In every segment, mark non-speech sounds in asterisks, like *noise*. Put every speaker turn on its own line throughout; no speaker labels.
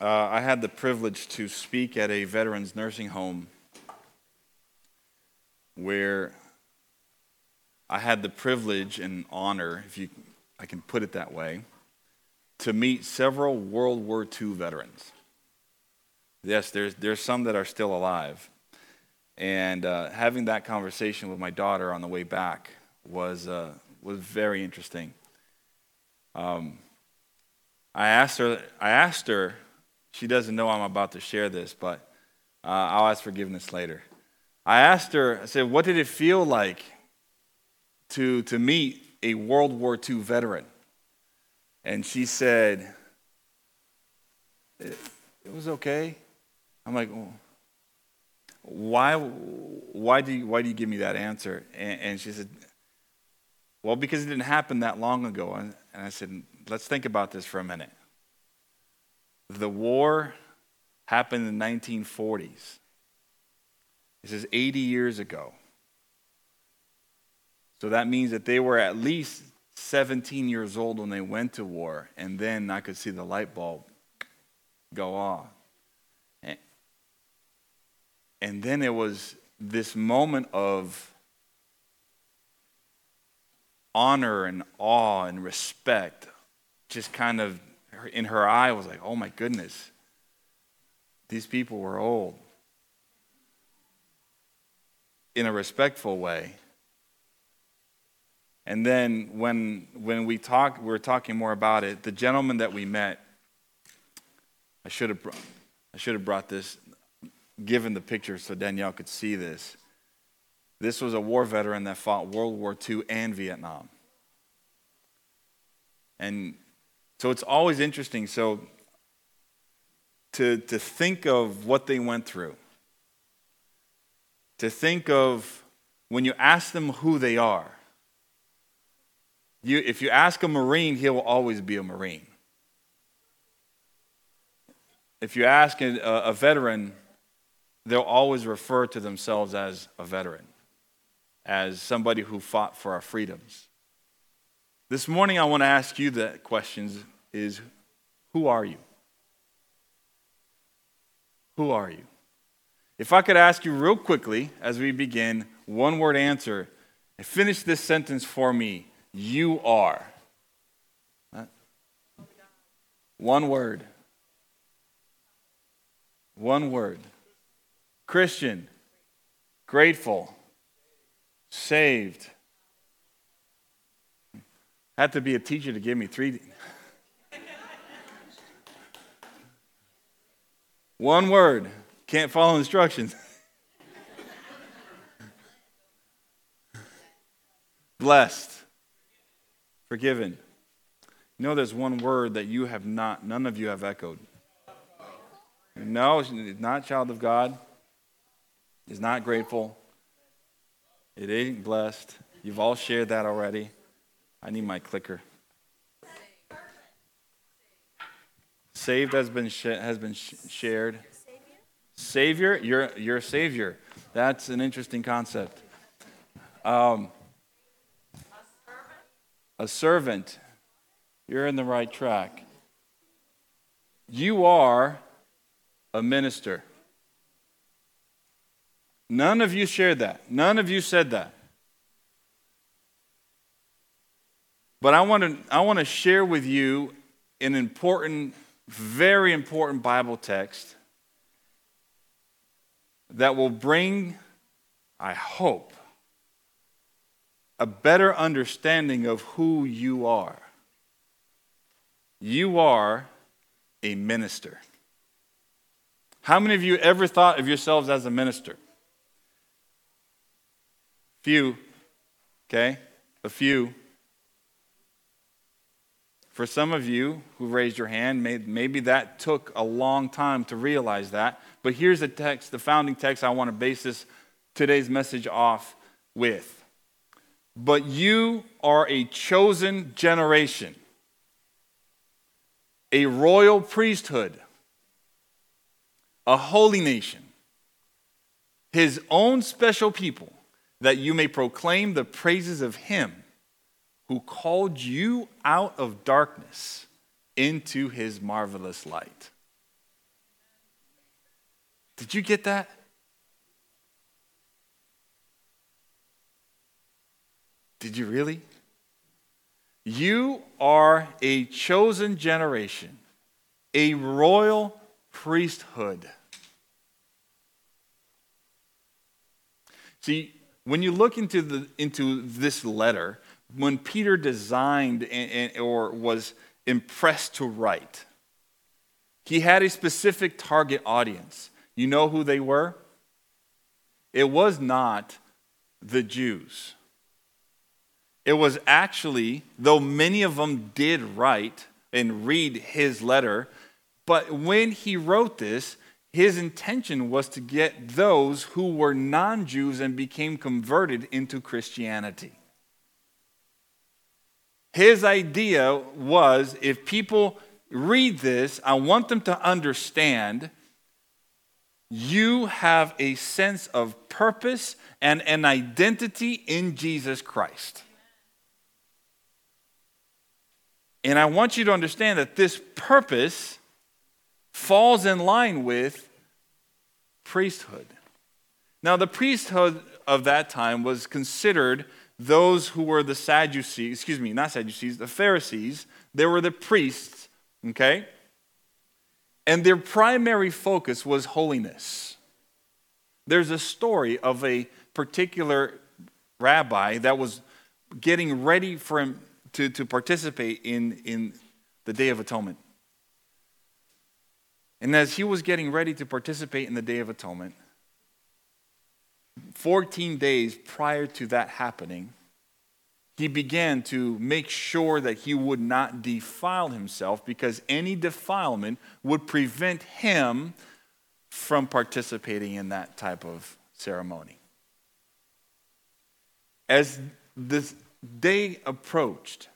uh, I had the privilege to speak at a veterans nursing home where I had the privilege and honor, if you, I can put it that way, to meet several World War II veterans. Yes, there's, there's some that are still alive. And uh, having that conversation with my daughter on the way back was, uh, was very interesting. Um, I asked her, I asked her, she doesn't know I'm about to share this, but uh, I'll ask forgiveness later. I asked her, I said, what did it feel like to, to meet a World War II veteran? And she said, it, it was okay. I'm like, well, why, why, do you, why do you give me that answer? And, and, she said, well, because it didn't happen that long ago. And, and I said, let's think about this for a minute. The war happened in the 1940s. This is 80 years ago. So that means that they were at least 17 years old when they went to war, and then I could see the light bulb go off. And then it was this moment of honor and awe and respect, just kind of in her eye was like, oh my goodness, these people were old. In a respectful way. And then when, when we talk, we were talking more about it, the gentleman that we met, I should have, I should have brought this, given the picture so Danielle could see this. This was a war veteran that fought World War II and Vietnam. And so it's always interesting. So to, to think of what they went through, to think of when you ask them who they are. You, if you ask a Marine, he will always be a Marine. If you ask a, a veteran, they'll always refer to themselves as a veteran, as somebody who fought for our freedoms. This morning, I want to ask you the questions is who are you? Who are you? If I could ask you real quickly as we begin, one word answer, and finish this sentence for me. You are. One word. One word. Christian, grateful, saved. Had to be a teacher to give me three. One word. Can't follow instructions. Blessed. Forgiven. You know, there's one word that you have not, none of you have echoed. No, it's not child of God is not grateful. It ain't blessed. You've all shared that already. I need my clicker. Saved has been sh- has been sh- shared. Savior, you're you're a savior. That's an interesting concept. Um, a servant. You're in the right track. You are a minister. None of you shared that. None of you said that. But I want to I want to share with you an important very important Bible text that will bring I hope a better understanding of who you are. You are a minister. How many of you ever thought of yourselves as a minister? Few, okay? A few. For some of you who raised your hand, maybe that took a long time to realize that. But here's the text, the founding text I want to base this today's message off with. But you are a chosen generation, a royal priesthood, a holy nation, his own special people that you may proclaim the praises of him who called you out of darkness into his marvelous light. Did you get that? Did you really? You are a chosen generation, a royal priesthood. See, when you look into, the, into this letter, when Peter designed or was impressed to write, he had a specific target audience. You know who they were? It was not the Jews. It was actually, though many of them did write and read his letter, but when he wrote this, his intention was to get those who were non Jews and became converted into Christianity. His idea was if people read this, I want them to understand you have a sense of purpose and an identity in Jesus Christ. And I want you to understand that this purpose falls in line with priesthood. Now, the priesthood of that time was considered those who were the Sadducees, excuse me, not Sadducees, the Pharisees. They were the priests, okay? And their primary focus was holiness. There's a story of a particular rabbi that was getting ready for him to, to participate in, in the Day of Atonement. And as he was getting ready to participate in the Day of Atonement, 14 days prior to that happening, he began to make sure that he would not defile himself because any defilement would prevent him from participating in that type of ceremony. As this day approached,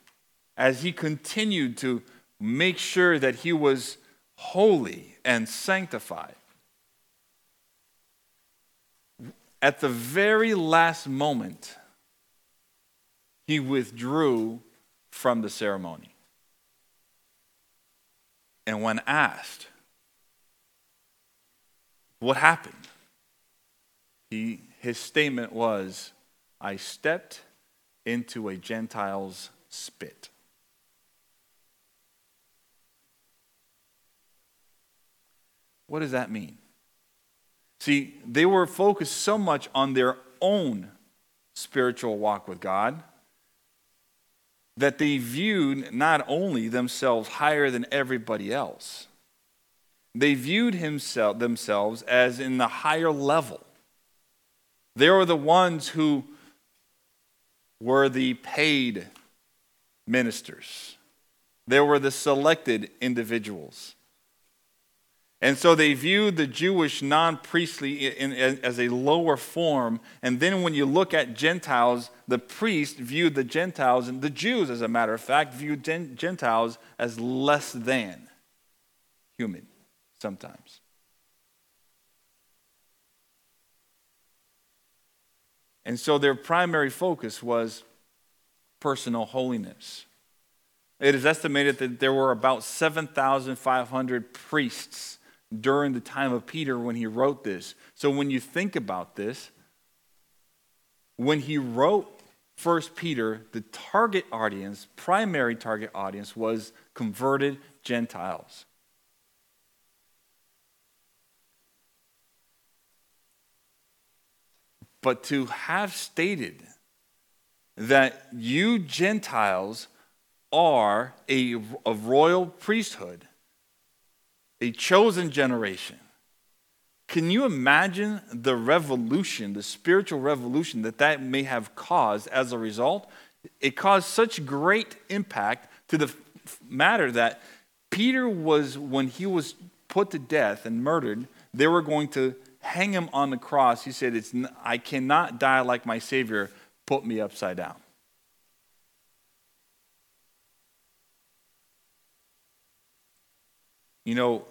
as he continued to make sure that he was holy and sanctified, at the very last moment, he withdrew from the ceremony. And when asked, what happened? He, his statement was, I stepped into a Gentile's spit. What does that mean? See, they were focused so much on their own spiritual walk with God that they viewed not only themselves higher than everybody else, they viewed himself, themselves as in the higher level. They were the ones who were the paid ministers, they were the selected individuals. And so they viewed the Jewish non priestly as a lower form. And then when you look at Gentiles, the priest viewed the Gentiles, and the Jews, as a matter of fact, viewed Gentiles as less than human sometimes. And so their primary focus was personal holiness. It is estimated that there were about 7,500 priests during the time of Peter when he wrote this. So when you think about this, when he wrote First Peter, the target audience, primary target audience, was converted Gentiles. But to have stated that you Gentiles are a, a royal priesthood, a chosen generation. Can you imagine the revolution, the spiritual revolution that that may have caused as a result? It caused such great impact to the matter that Peter was, when he was put to death and murdered, they were going to hang him on the cross. He said, it's, I cannot die like my Savior, put me upside down. You know,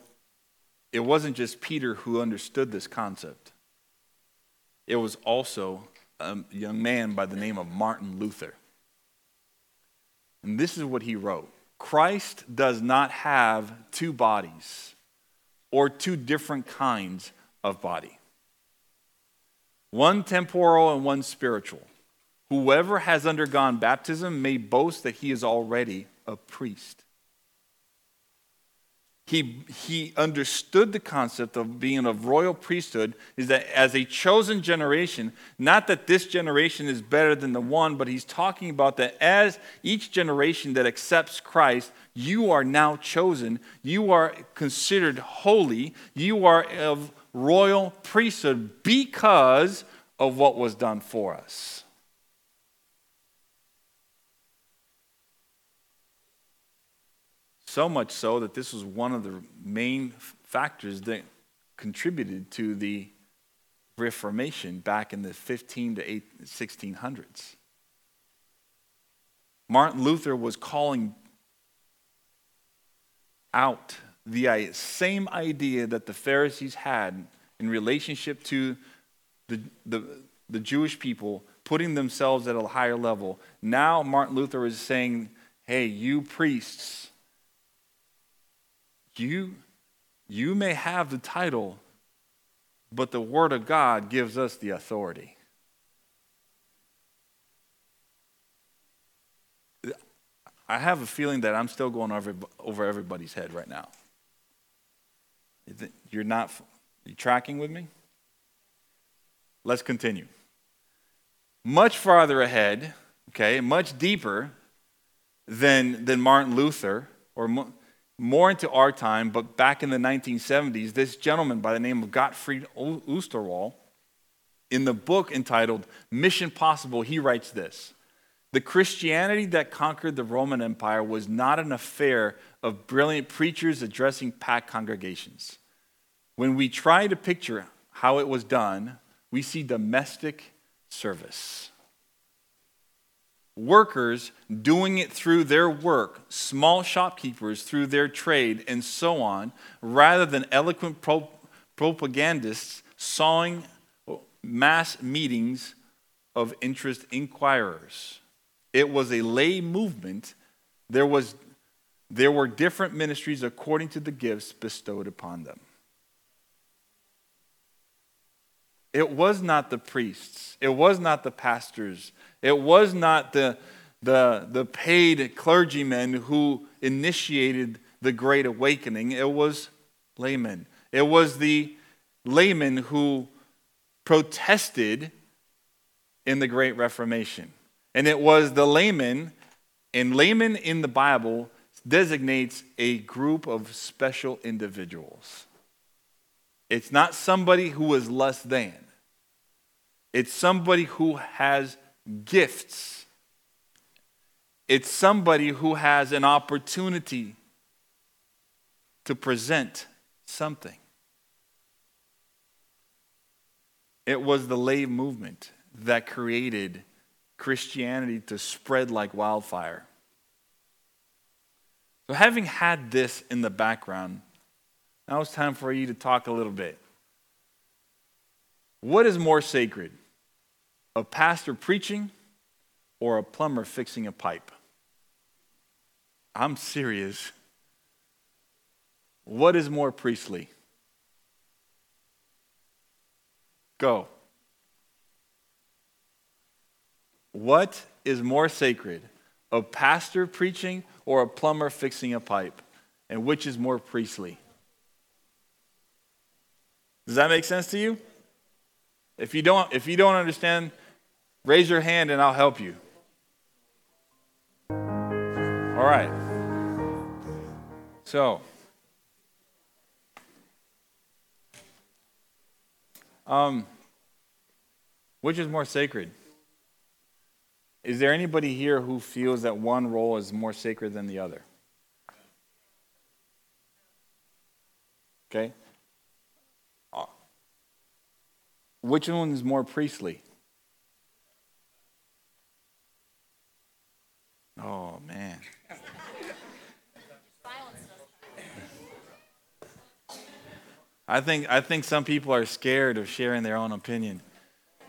it wasn't just Peter who understood this concept, it was also a young man by the name of Martin Luther. And this is what he wrote Christ does not have two bodies or two different kinds of body. One temporal and one spiritual. Whoever has undergone baptism may boast that he is already a priest. He, he understood the concept of being of royal priesthood is that as a chosen generation, not that this generation is better than the one, but he's talking about that as each generation that accepts Christ, you are now chosen. You are considered holy. You are of royal priesthood because of what was done for us. So much so that this was one of the main factors that contributed to the Reformation back in the 15 to 1600s. Martin Luther was calling out the same idea that the Pharisees had in relationship to the, the, the Jewish people putting themselves at a higher level. Now, Martin Luther is saying, hey, you priests, you, you may have the title, but the Word of God gives us the authority. I have a feeling that I'm still going over, over everybody's head right now. You're not you tracking with me? Let's continue. Much farther ahead, okay, much deeper than, than Martin Luther, or more into our time, but back in the 1970s, this gentleman by the name of Gottfried Oosterwal, in the book entitled Mission Possible, he writes this The Christianity that conquered the Roman Empire was not an affair of brilliant preachers addressing packed congregations. When we try to picture how it was done, we see domestic service workers doing it through their work, small shopkeepers through their trade, and so on, rather than eloquent pro- propagandists sawing mass meetings of interest inquirers. It was a lay movement. There, was, there were different ministries according to the gifts bestowed upon them. It was not the priests, it was not the pastors, it was not the, the, the paid clergymen who initiated the Great Awakening, it was laymen. It was the laymen who protested in the Great Reformation. And it was the laymen, and laymen in the Bible designates a group of special individuals. It's not somebody who is less than, it's somebody who has gifts. It's somebody who has an opportunity to present something. It was the lay movement that created Christianity to spread like wildfire. So, having had this in the background, now it's time for you to talk a little bit. What is more sacred? A pastor preaching or a plumber fixing a pipe? I'm serious. What is more priestly? Go. What is more sacred? A pastor preaching or a plumber fixing a pipe? And which is more priestly? Does that make sense to you? If you don't, if you don't understand Raise your hand and I'll help you. All right. So, um, which is more sacred? Is there anybody here who feels that one role is more sacred than the other? Okay. Uh, which one is more priestly? Oh, man. I think, I think some people are scared of sharing their own opinion.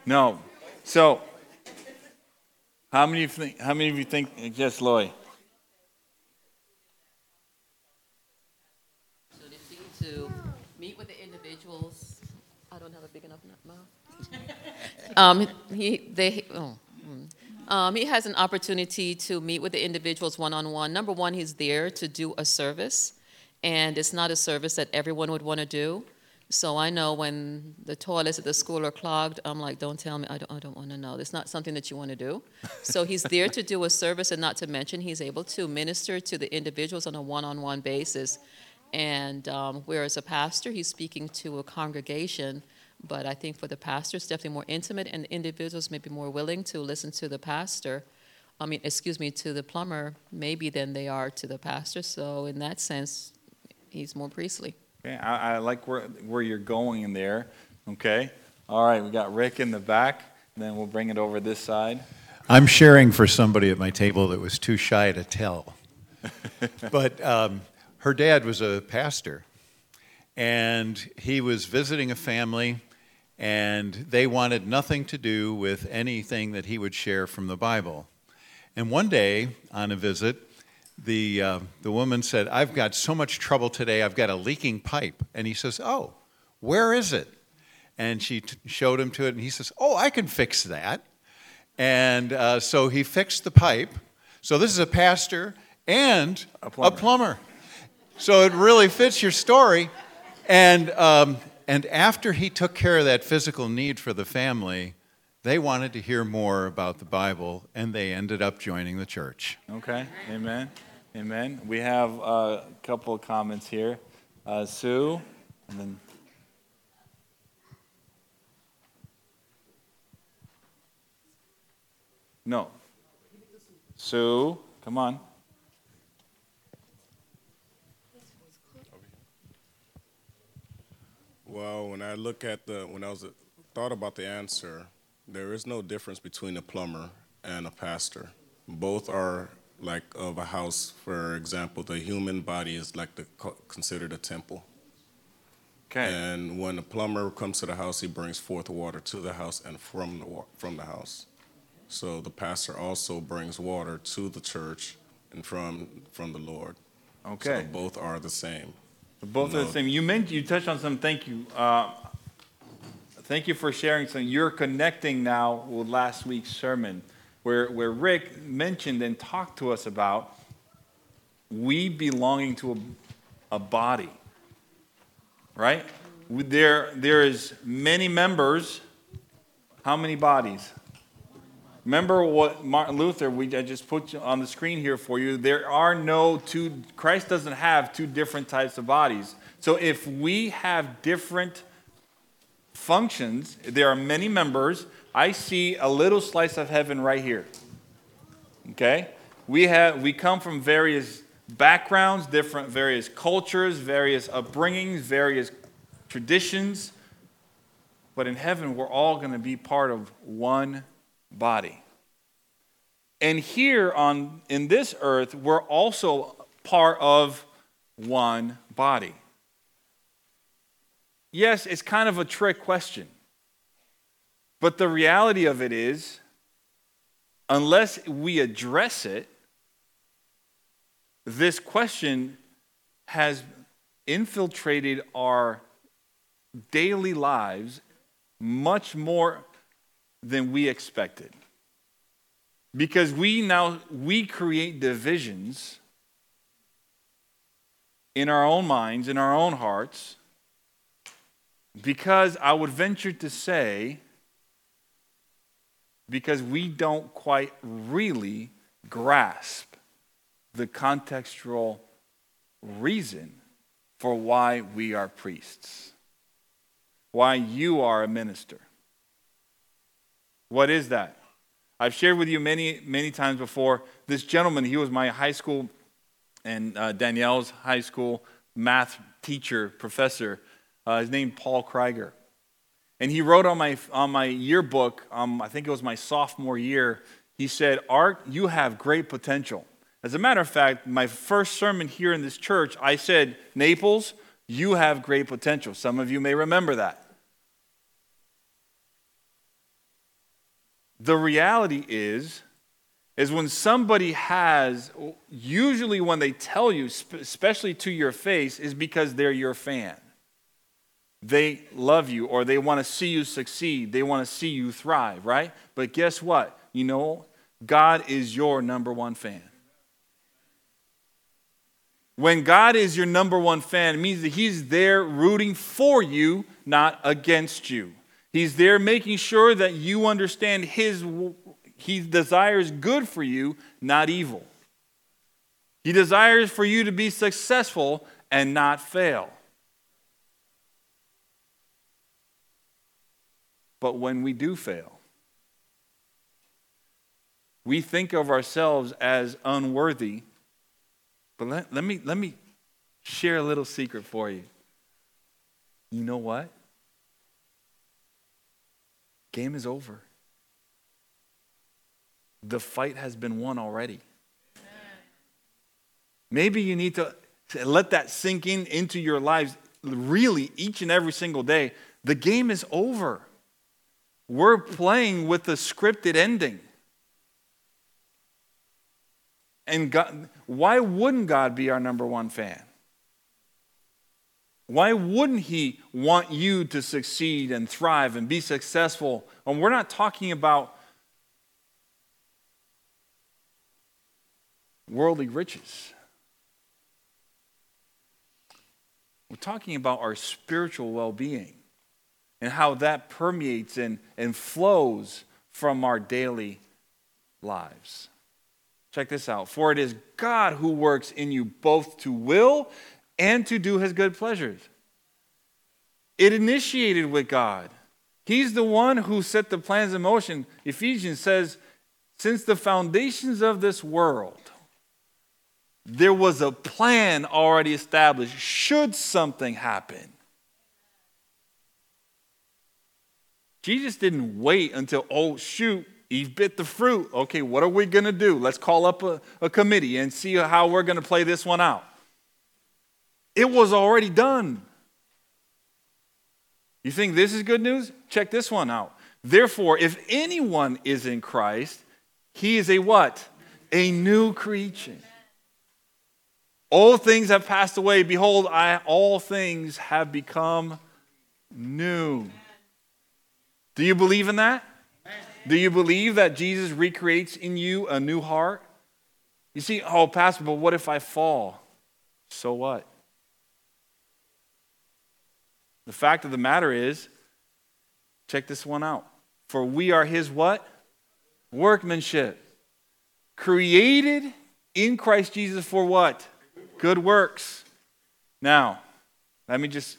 No. So, how many, think, how many of you think, yes, Loy?
So to meet with the individuals I don't have a big enough *laughs* um, he, they, oh. Um, he has an opportunity to meet with the individuals one on one. Number one, he's there to do a service, and it's not a service that everyone would want to do. So I know when the toilets at the school are clogged, I'm like, don't tell me, I don't, I don't want to know. It's not something that you want to do. *laughs* So he's there to do a service, and not to mention, he's able to minister to the individuals on a one on one basis. And um, whereas a pastor, he's speaking to a congregation, but I think for the pastor, it's definitely more intimate, and individuals may be more willing to listen to the pastor. I mean, excuse me, to the plumber, maybe than they are to the pastor. So in that sense, he's more priestly.
Okay, I, I like where, where you're going in there. Okay, all right, we got Rick in the back, then we'll bring it over this side.
I'm sharing for somebody at my table that was too shy to tell. *laughs* but um, her dad was a pastor, and he was visiting a family, and they wanted nothing to do with anything that he would share from the Bible. And one day on a visit, the, uh, the woman said, I've got so much trouble today, I've got a leaking pipe. And he says, Oh, where is it? And she t- showed him to it, and he says, Oh, I can fix that. And uh, so he fixed the pipe. So this is a pastor and
a plumber.
A plumber. So it really fits your story. And, um, and after he took care of that physical need for the family, they wanted to hear more about the Bible, and they ended up joining the church.
Okay, amen. Amen. We have a couple of comments here. Uh, Sue, and then. No. Sue, come on.
Well, when I look at the, when I was uh, thought about the answer, there is no difference between a plumber and a pastor. Both are like of a house. For example, the human body is like the considered a temple.
Okay.
And when a plumber comes to the house, he brings forth water to the house and from the from the house. So the pastor also brings water to the church and from from the Lord.
Okay.
So both are the same.
Both are the same. You mentioned you touched on some. Thank you. Uh, thank you for sharing some. You're connecting now with last week's sermon, where, where Rick mentioned and talked to us about we belonging to a, a body, right? There, there is many members. How many bodies? Remember what Martin Luther, we, I just put on the screen here for you. There are no two, Christ doesn't have two different types of bodies. So if we have different functions, there are many members. I see a little slice of heaven right here. Okay? We, have, we come from various backgrounds, different various cultures, various upbringings, various traditions. But in heaven, we're all going to be part of one body. And here on in this earth, we're also part of one body. Yes, it's kind of a trick question. But the reality of it is, unless we address it, this question has infiltrated our daily lives much more than we expected. Because we now we create divisions in our own minds, in our own hearts, because I would venture to say, because we don't quite really grasp the contextual reason for why we are priests, why you are a minister. What is that? I've shared with you many, many times before. This gentleman, he was my high school and uh, Danielle's high school math teacher, professor. Uh, his name Paul Krieger. And he wrote on my, on my yearbook, um, I think it was my sophomore year, he said, Art, you have great potential. As a matter of fact, my first sermon here in this church, I said, Naples, you have great potential. Some of you may remember that. The reality is, is when somebody has, usually when they tell you, especially to your face, is because they're your fan. they love you or they want to see you succeed. They want to see you thrive, right? But guess what? You know, God is your number one fan. When God is your number one fan, it means that He's there rooting for you, not against you. He's there making sure that you understand His, He desires good for you, not evil. He desires for you to be successful and not fail. But when we do fail, we think of ourselves as unworthy but let, let, me, let me share a little secret for you. You know what? Game is over. The fight has been won already. Maybe you need to let that sink in into your lives really each and every single day. The game is over. We're playing with a scripted ending. And God, why wouldn't God be our number one fan? Why wouldn't He want you to succeed and thrive and be successful? And we're not talking about worldly riches. We're talking about our spiritual well being and how that permeates and, and flows from our daily lives. Check this out. For it is God who works in you both to will and to do his good pleasures. It initiated with God. He's the one who set the plans in motion. Ephesians says, since the foundations of this world, there was a plan already established should something happen. Jesus didn't wait until, oh, shoot, Eve bit the fruit. Okay, what are we going to do? Let's call up a, a committee and see how we're going to play this one out. It was already done. You think this is good news? Check this one out. Therefore, if anyone is in Christ, he is a what? A new creature. All things have passed away. Behold, I, all things have become new. Do you believe in that? Do you believe that Jesus recreates in you a new heart? You see, oh, Pastor, but what if I fall? So what? The fact of the matter is, check this one out. For we are his what? Workmanship. Created in Christ Jesus for what? Good works. Now, let me just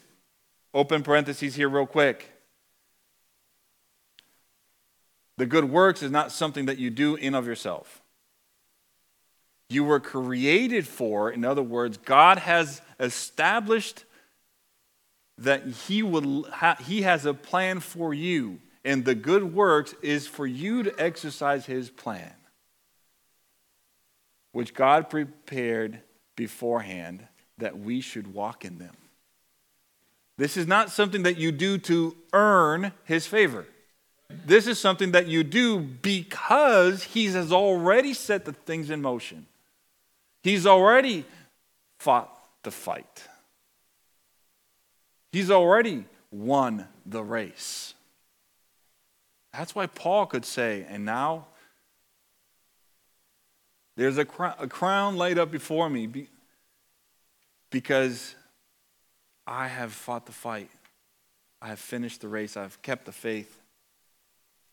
open parentheses here real quick. The good works is not something that you do in of yourself. You were created for, in other words, God has established that he, will ha- he has a plan for you, and the good works is for you to exercise his plan, which God prepared beforehand that we should walk in them. This is not something that you do to earn his favor. This is something that you do because he has already set the things in motion. He's already fought the fight. He's already won the race. That's why Paul could say, and now there's a, cr- a crown laid up before me be- because I have fought the fight. I have finished the race. I've kept the faith.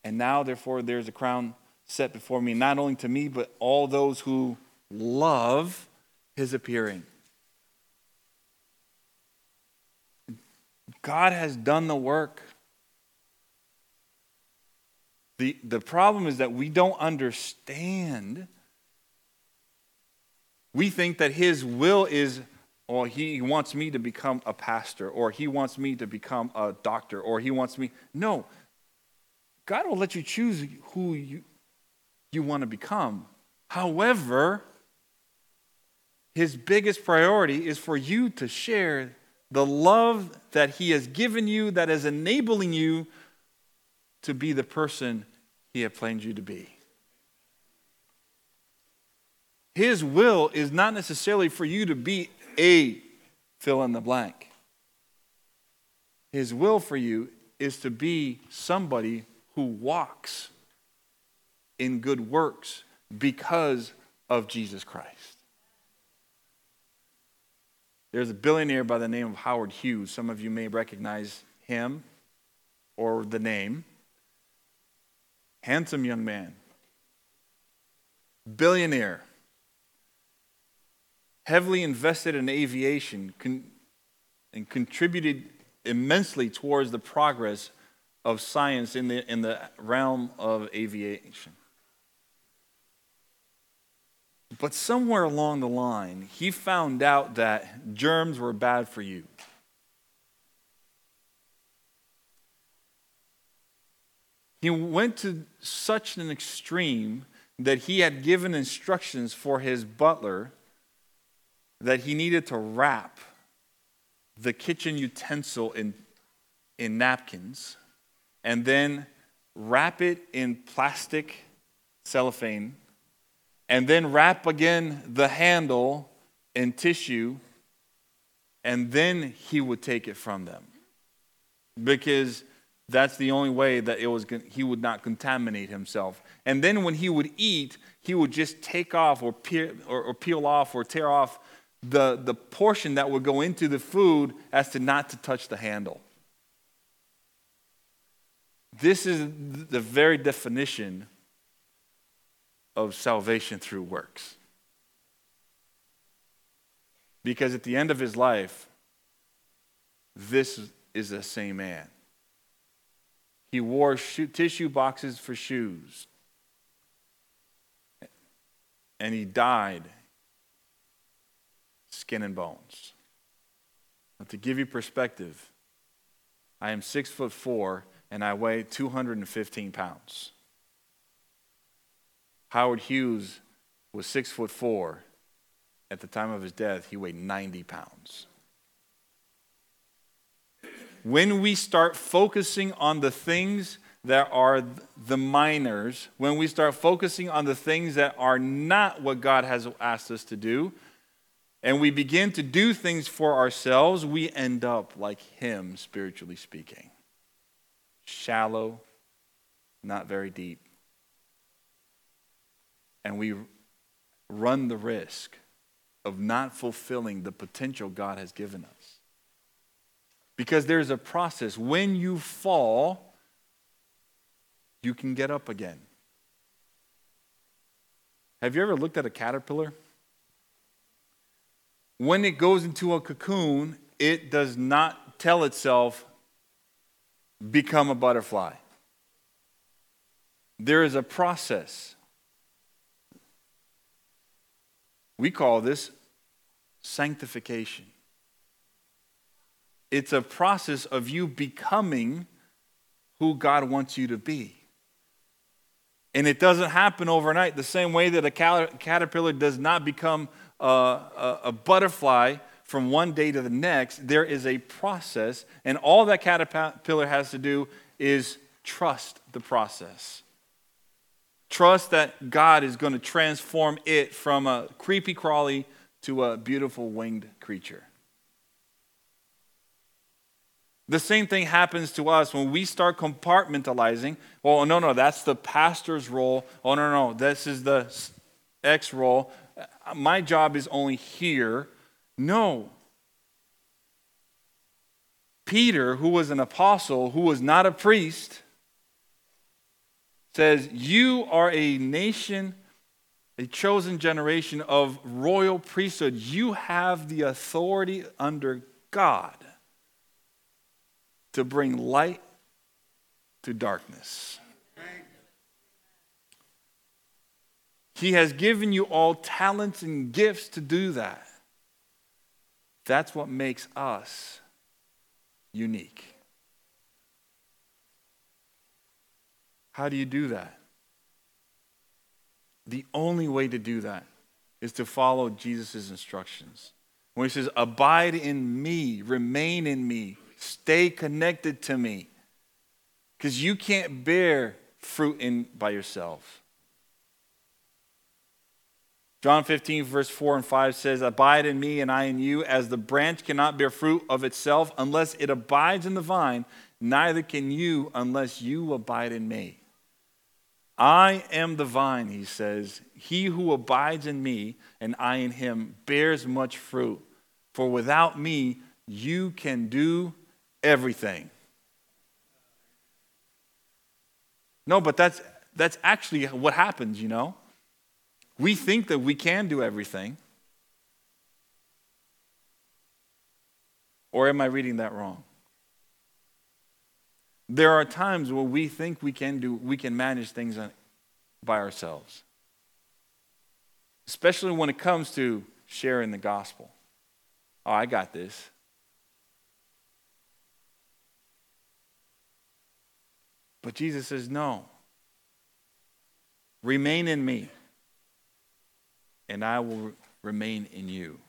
And now, therefore, there's a crown set before me, not only to me, but all those who love his appearing. God has done the work. The, the problem is that we don't understand. We think that his will is, or he wants me to become a pastor, or he wants me to become a doctor, or he wants me. No, God will let you choose who you, you want to become. However, his biggest priority is for you to share the love that he has given you that is enabling you to be the person he has planned you to be. His will is not necessarily for you to be a fill in the blank. His will for you is to be somebody who walks in good works because of Jesus Christ. There's a billionaire by the name of Howard Hughes. Some of you may recognize him or the name. Handsome young man, billionaire, heavily invested in aviation, con- and contributed immensely towards the progress of science in the, in the realm of aviation. But somewhere along the line, he found out that germs were bad for you. He went to such an extreme that he had given instructions for his butler that he needed to wrap the kitchen utensil in, in napkins and then wrap it in plastic cellophane and then wrap again the handle in tissue and then he would take it from them. Because that's the only way that it was he would not contaminate himself. And then when he would eat he would just take off or peel, or, or peel off or tear off the, the portion that would go into the food as to not to touch the handle. This is the very definition of salvation through works. Because at the end of his life, this is the same man. He wore tissue boxes for shoes. And he died skin and bones. To give you perspective, I am six foot four and I weigh 215 pounds. Howard Hughes was six foot four. At the time of his death, he weighed 90 pounds. When we start focusing on the things that are the minors, when we start focusing on the things that are not what God has asked us to do, and we begin to do things for ourselves, we end up like Him, spiritually speaking shallow, not very deep. And we run the risk of not fulfilling the potential God has given us. Because there's a process. When you fall, you can get up again. Have you ever looked at a caterpillar? When it goes into a cocoon, it does not tell itself, become a butterfly. There is a process. We call this sanctification. It's a process of you becoming who God wants you to be. And it doesn't happen overnight, the same way that a caterpillar does not become a, a, a butterfly from one day to the next, there is a process, and all that caterpillar has to do is trust the process. Trust that God is going to transform it from a creepy crawly to a beautiful winged creature. The same thing happens to us when we start compartmentalizing. Well, no, no, that's the pastor's role. Oh, no, no, this is the X role. My job is only here. No. Peter, who was an apostle, who was not a priest, says, You are a nation, a chosen generation of royal priesthood. You have the authority under God to bring light to darkness. He has given you all talents and gifts to do that. That's what makes us unique. How do you do that? The only way to do that is to follow Jesus' instructions. When he says, Abide in me, remain in me, stay connected to me. Because you can't bear fruit in by yourself. John 15, verse 4 and 5 says, Abide in me and I in you, as the branch cannot bear fruit of itself unless it abides in the vine, neither can you unless you abide in me. I am the vine, he says. He who abides in me and I in him bears much fruit. For without me, you can do everything. No, but that's, that's actually what happens, you know? We think that we can do everything. Or am I reading that wrong? There are times where we think we can do we can manage things by ourselves. Especially when it comes to sharing the gospel. Oh, I got this. But Jesus says, No. Remain in me, and I will remain in you.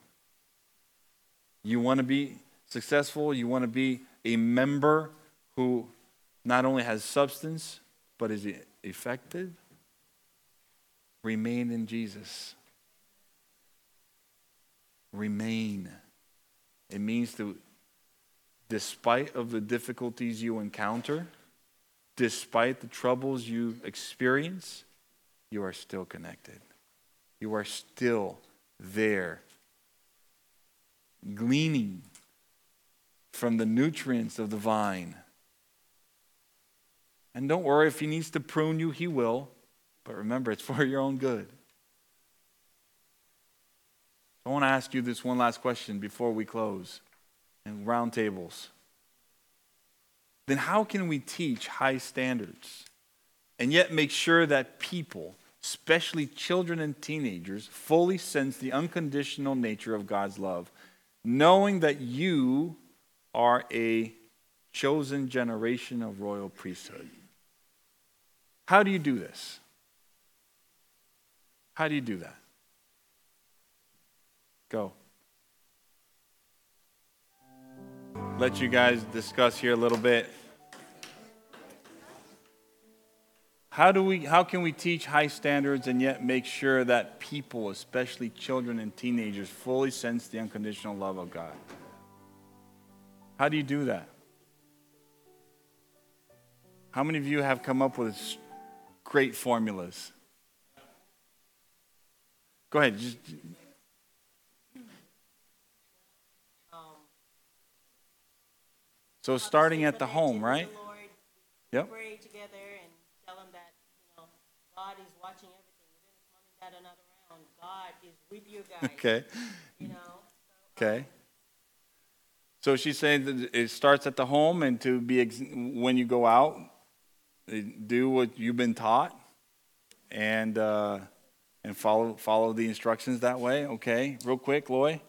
You want to be successful, you want to be a member who not only has substance, but is effective. Remain in Jesus. Remain. It means to, despite of the difficulties you encounter, despite the troubles you experience, you are still connected. You are still there, gleaning from the nutrients of the vine. And don't worry, if he needs to prune you, he will. But remember, it's *laughs* for your own good. I want to ask you this one last question before we close and round tables then how can we teach high standards and yet make sure that people, especially children and teenagers, fully sense the unconditional nature of God's love, knowing that you are a chosen generation of royal priesthood? How do you do this? How do you do that? Go. let you guys discuss here a little bit. How, do we, how can we teach high standards and yet make sure that people, especially children and teenagers, fully sense the unconditional love of God? How do you do that? How many of you have come up with great formulas? Go ahead. Just, So starting at the home, right?
Lord,
yep.
Pray together and tell them that you know God is watching everything. Even if mom and dad are not around, God is with you guys. *laughs*
Okay.
You know.
So, okay. Um, so she's saying that it starts at the home, and to be ex- when you go out, do what you've been taught, and uh, and follow follow the instructions that way. Okay. Real quick, Loy.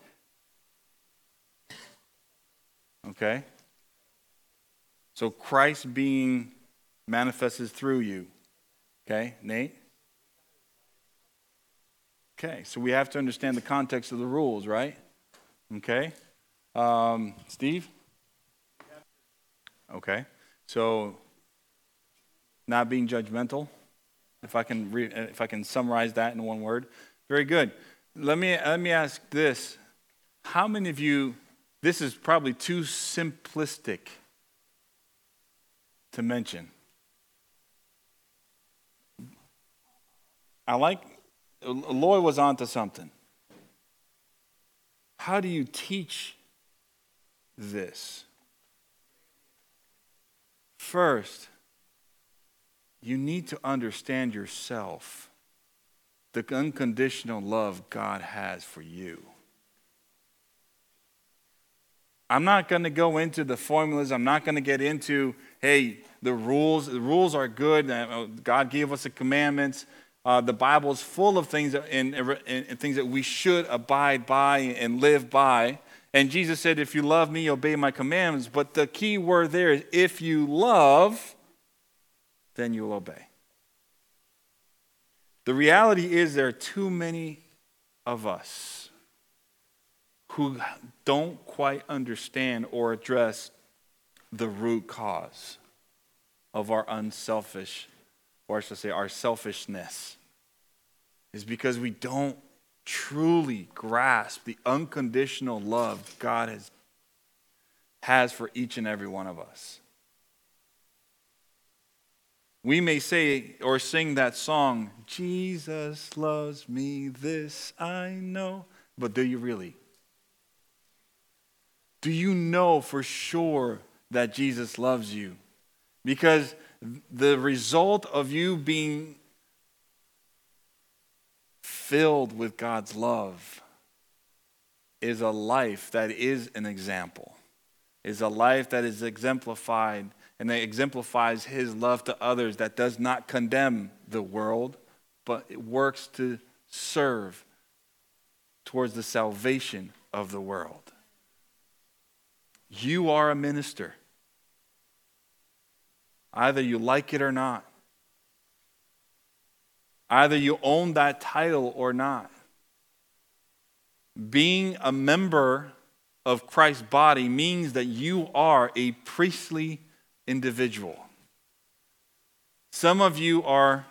Okay. So Christ being manifested through you. Okay, Nate? Okay, so we have to understand the context of the rules, right? Okay. Um, Steve? Okay. So not being judgmental, if I can re- if I can summarize that in one word. Very good. Let me let me ask this. How many of you this is probably too simplistic to mention. I like, Loy was onto something. How do you teach this? First, you need to understand yourself, the unconditional love God has for you. I'm not going to go into the formulas. I'm not going to get into, hey, the rules. The rules are good. Uh, God gave us the commandments. Uh, the Bible is full of things and, and, and things that we should abide by and live by. And Jesus said, if you love me, obey my commandments. But the key word there is if you love, then you'll obey. The reality is there are too many of us who don't quite understand or address the root cause of our unselfish, or I should say, our selfishness, is because we don't truly grasp the unconditional love God has, has for each and every one of us. We may say or sing that song, Jesus loves me, this I know. But do you really? Do you know for sure that Jesus loves you? Because the result of you being filled with God's love is a life that is an example, is a life that is exemplified and that exemplifies his love to others that does not condemn the world, but it works to serve towards the salvation of the world. You are a minister. Either you like it or not. Either you own that title or not. Being a member of Christ's body means that you are a priestly individual. Some of you are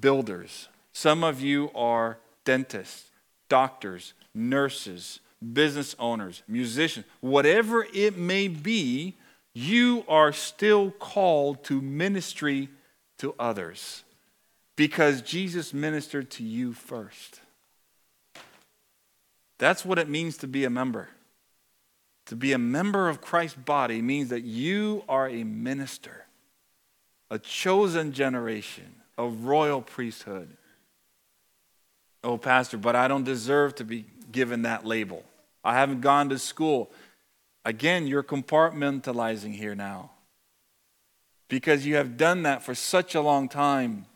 builders, some of you are dentists, doctors, nurses, business owners, musicians, whatever it may be, you are still called to ministry to others because Jesus ministered to you first. That's what it means to be a member. To be a member of Christ's body means that you are a minister, a chosen generation, a royal priesthood. Oh, Pastor, but I don't deserve to be given that label. I haven't gone to school. Again, you're compartmentalizing here now. Because you have done that for such a long time.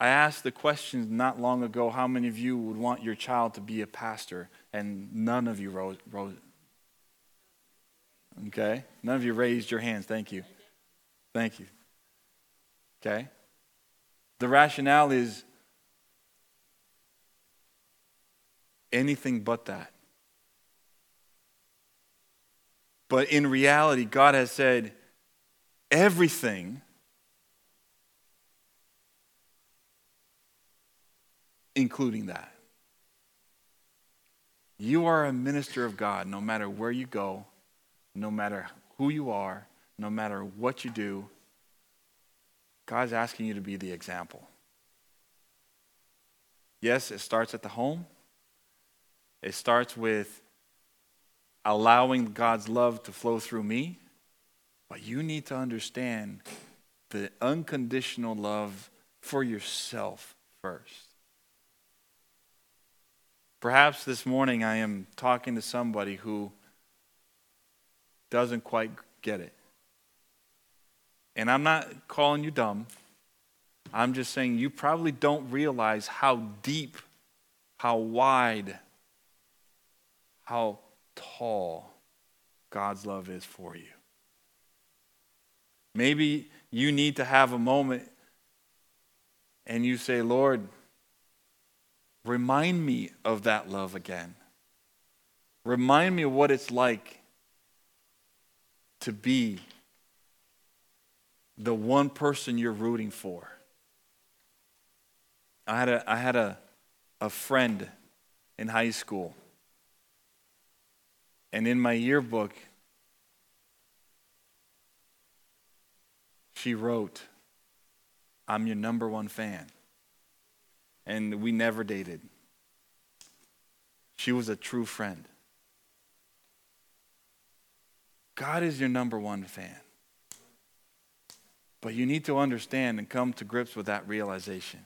I asked the question not long ago how many of you would want your child to be a pastor? And none of you rose. rose. Okay? None of you raised your hands. Thank you. Thank you. Okay? The rationale is anything but that. But in reality, God has said everything including that. You are a minister of God no matter where you go, no matter who you are, no matter what you do. God's asking you to be the example. Yes, it starts at the home. It starts with allowing God's love to flow through me. But you need to understand the unconditional love for yourself first. Perhaps this morning I am talking to somebody who doesn't quite get it. And I'm not calling you dumb. I'm just saying you probably don't realize how deep, how wide, how tall God's love is for you. Maybe you need to have a moment and you say, Lord, Remind me of that love again. Remind me of what it's like to be the one person you're rooting for. I had a, I had a, a friend in high school, and in my yearbook, she wrote, I'm your number one fan and we never dated. She was a true friend. God is your number one fan. But you need to understand and come to grips with that realization.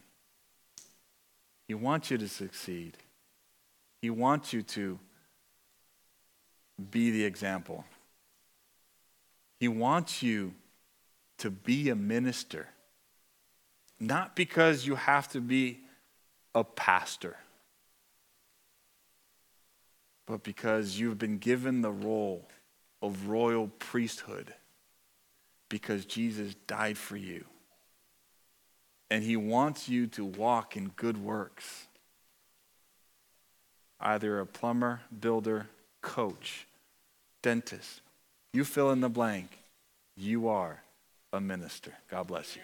He wants you to succeed, He wants you to be the example. He wants you to be a minister. Not because you have to be a pastor, but because you've been given the role of royal priesthood because Jesus died for you. And he wants you to walk in good works. Either a plumber, builder, coach, dentist. You fill in the blank. You are a minister. God bless you.